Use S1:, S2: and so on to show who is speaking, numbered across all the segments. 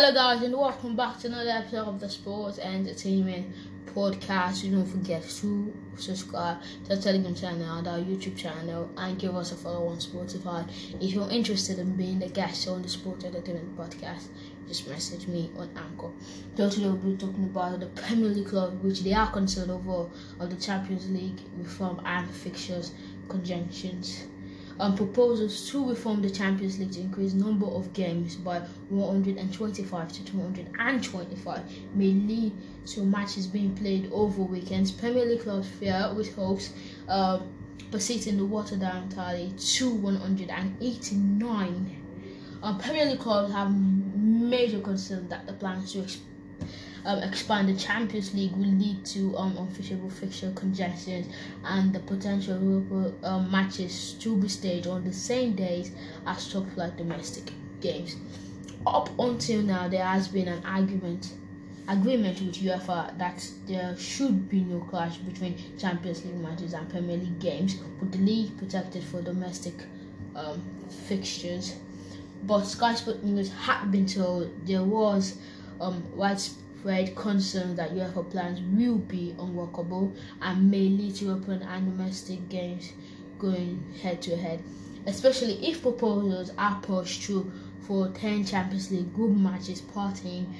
S1: Hello, guys, and welcome back to another episode of the Sports Entertainment Podcast. You don't forget to subscribe to our Telegram channel and our YouTube channel and give us a follow on Spotify. If you're interested in being the guest on the Sports Entertainment Podcast, just message me on Anchor. Today, we'll be talking about the Premier League club, which they are concerned over, of the Champions League reform and fixtures conjunctions um, proposals to reform the Champions League to increase number of games by 125 to 225 may lead to matches being played over weekends. Premier League clubs fear with hopes uh, persisting the watered down tally to 189. Um, Premier League clubs have major concerns that the plans to expand um, expand the Champions League will lead to um, unofficial fixture congestions and the potential um, matches to be staged on the same days as top flight domestic games. Up until now, there has been an argument agreement with UEFA that there should be no clash between Champions League matches and Premier League games, with the league protected for domestic um, fixtures. But Sky Sport News had been told there was um, widespread Fred concerns that UEFA plans will be unworkable and may lead to open and domestic games going head to head, especially if proposals are pushed through for 10 Champions League group matches parting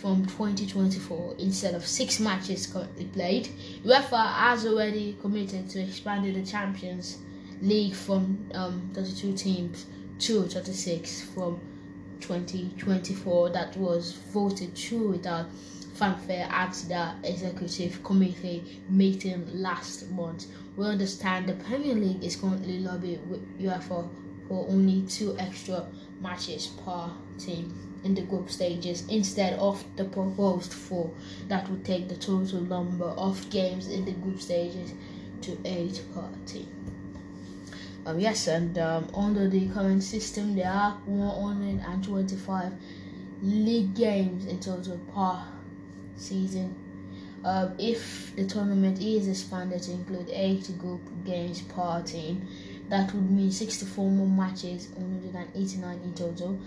S1: from 2024 instead of six matches currently played. UEFA has already committed to expanding the Champions League from um, 32 teams to 36 from 2024 that was voted through without fanfare at the executive committee meeting last month. We understand the Premier League is currently lobbying with UEFA for only two extra matches per team in the group stages instead of the proposed four that would take the total number of games in the group stages to eight per team. Um, yes, and um, under the current system, there are 125 league games in total per season. Uh, if the tournament is expanded to include eight group games per team, that would mean 64 more matches, 189 in total,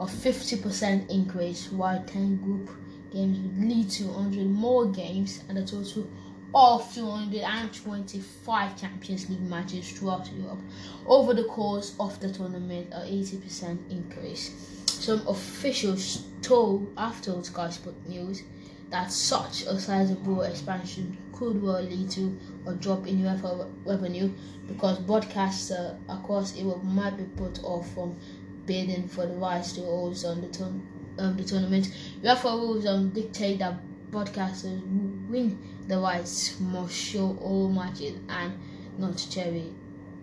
S1: a 50% increase, while 10 group games would lead to 100 more games and a total of 225 Champions League matches throughout Europe over the course of the tournament, a 80% increase. Some officials told after Sky Sport News that such a sizable expansion could well lead to a drop in UEFA revenue because broadcasters across Europe might be put off from bidding for the rights to host on the, ton- um, the tournament. UEFA rules um, dictate that broadcasters win the rights must show all matches and not cherry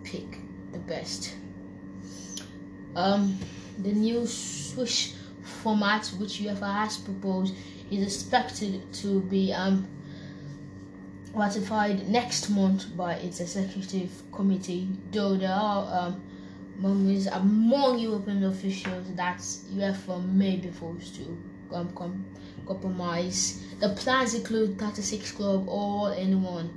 S1: pick the best. Um, the new Swiss format, which UEFA has proposed, is expected to be um, ratified next month by its executive committee. Though there are um, murmurs among European officials that UEFA may be forced to um, com- compromise. The plans include 36 club all in one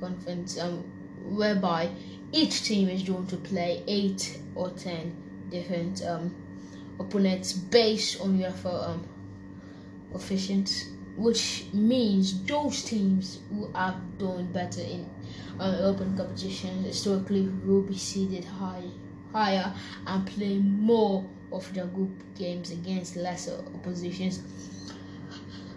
S1: conference, um, whereby each team is drawn to play 8 or 10 different um, opponents based on UEFA um, which means those teams who have done better in uh, open competitions historically will be seeded high, higher and play more of their group games against lesser oppositions.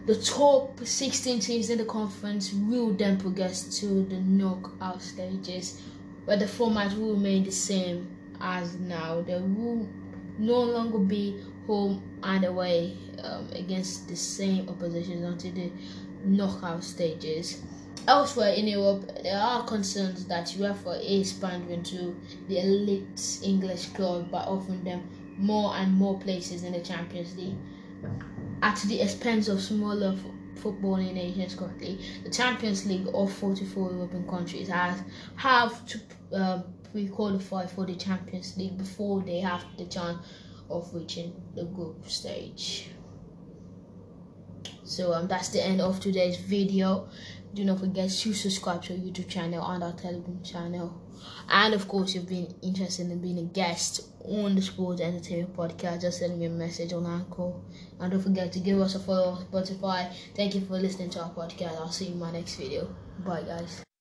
S1: The top 16 teams in the conference will then progress to the knockout stages, where the format will remain the same as now. There will no longer be home and away um, against the same oppositions until the knockout stages. Elsewhere in Europe, there are concerns that UEFA is pandering to the elite English club by offering them more and more places in the Champions League at the expense of smaller f- footballing nations currently. The Champions League of 44 European countries has have to uh, pre-qualify for the Champions League before they have the chance of reaching the group stage. So um, that's the end of today's video. Do not forget to subscribe to our YouTube channel and our Telegram channel. And of course, if you've been interested in being a guest on the Sports Entertainment Podcast, just send me a message on Anchor. And don't forget to give us a follow on Spotify. Thank you for listening to our podcast. I'll see you in my next video. Bye, guys.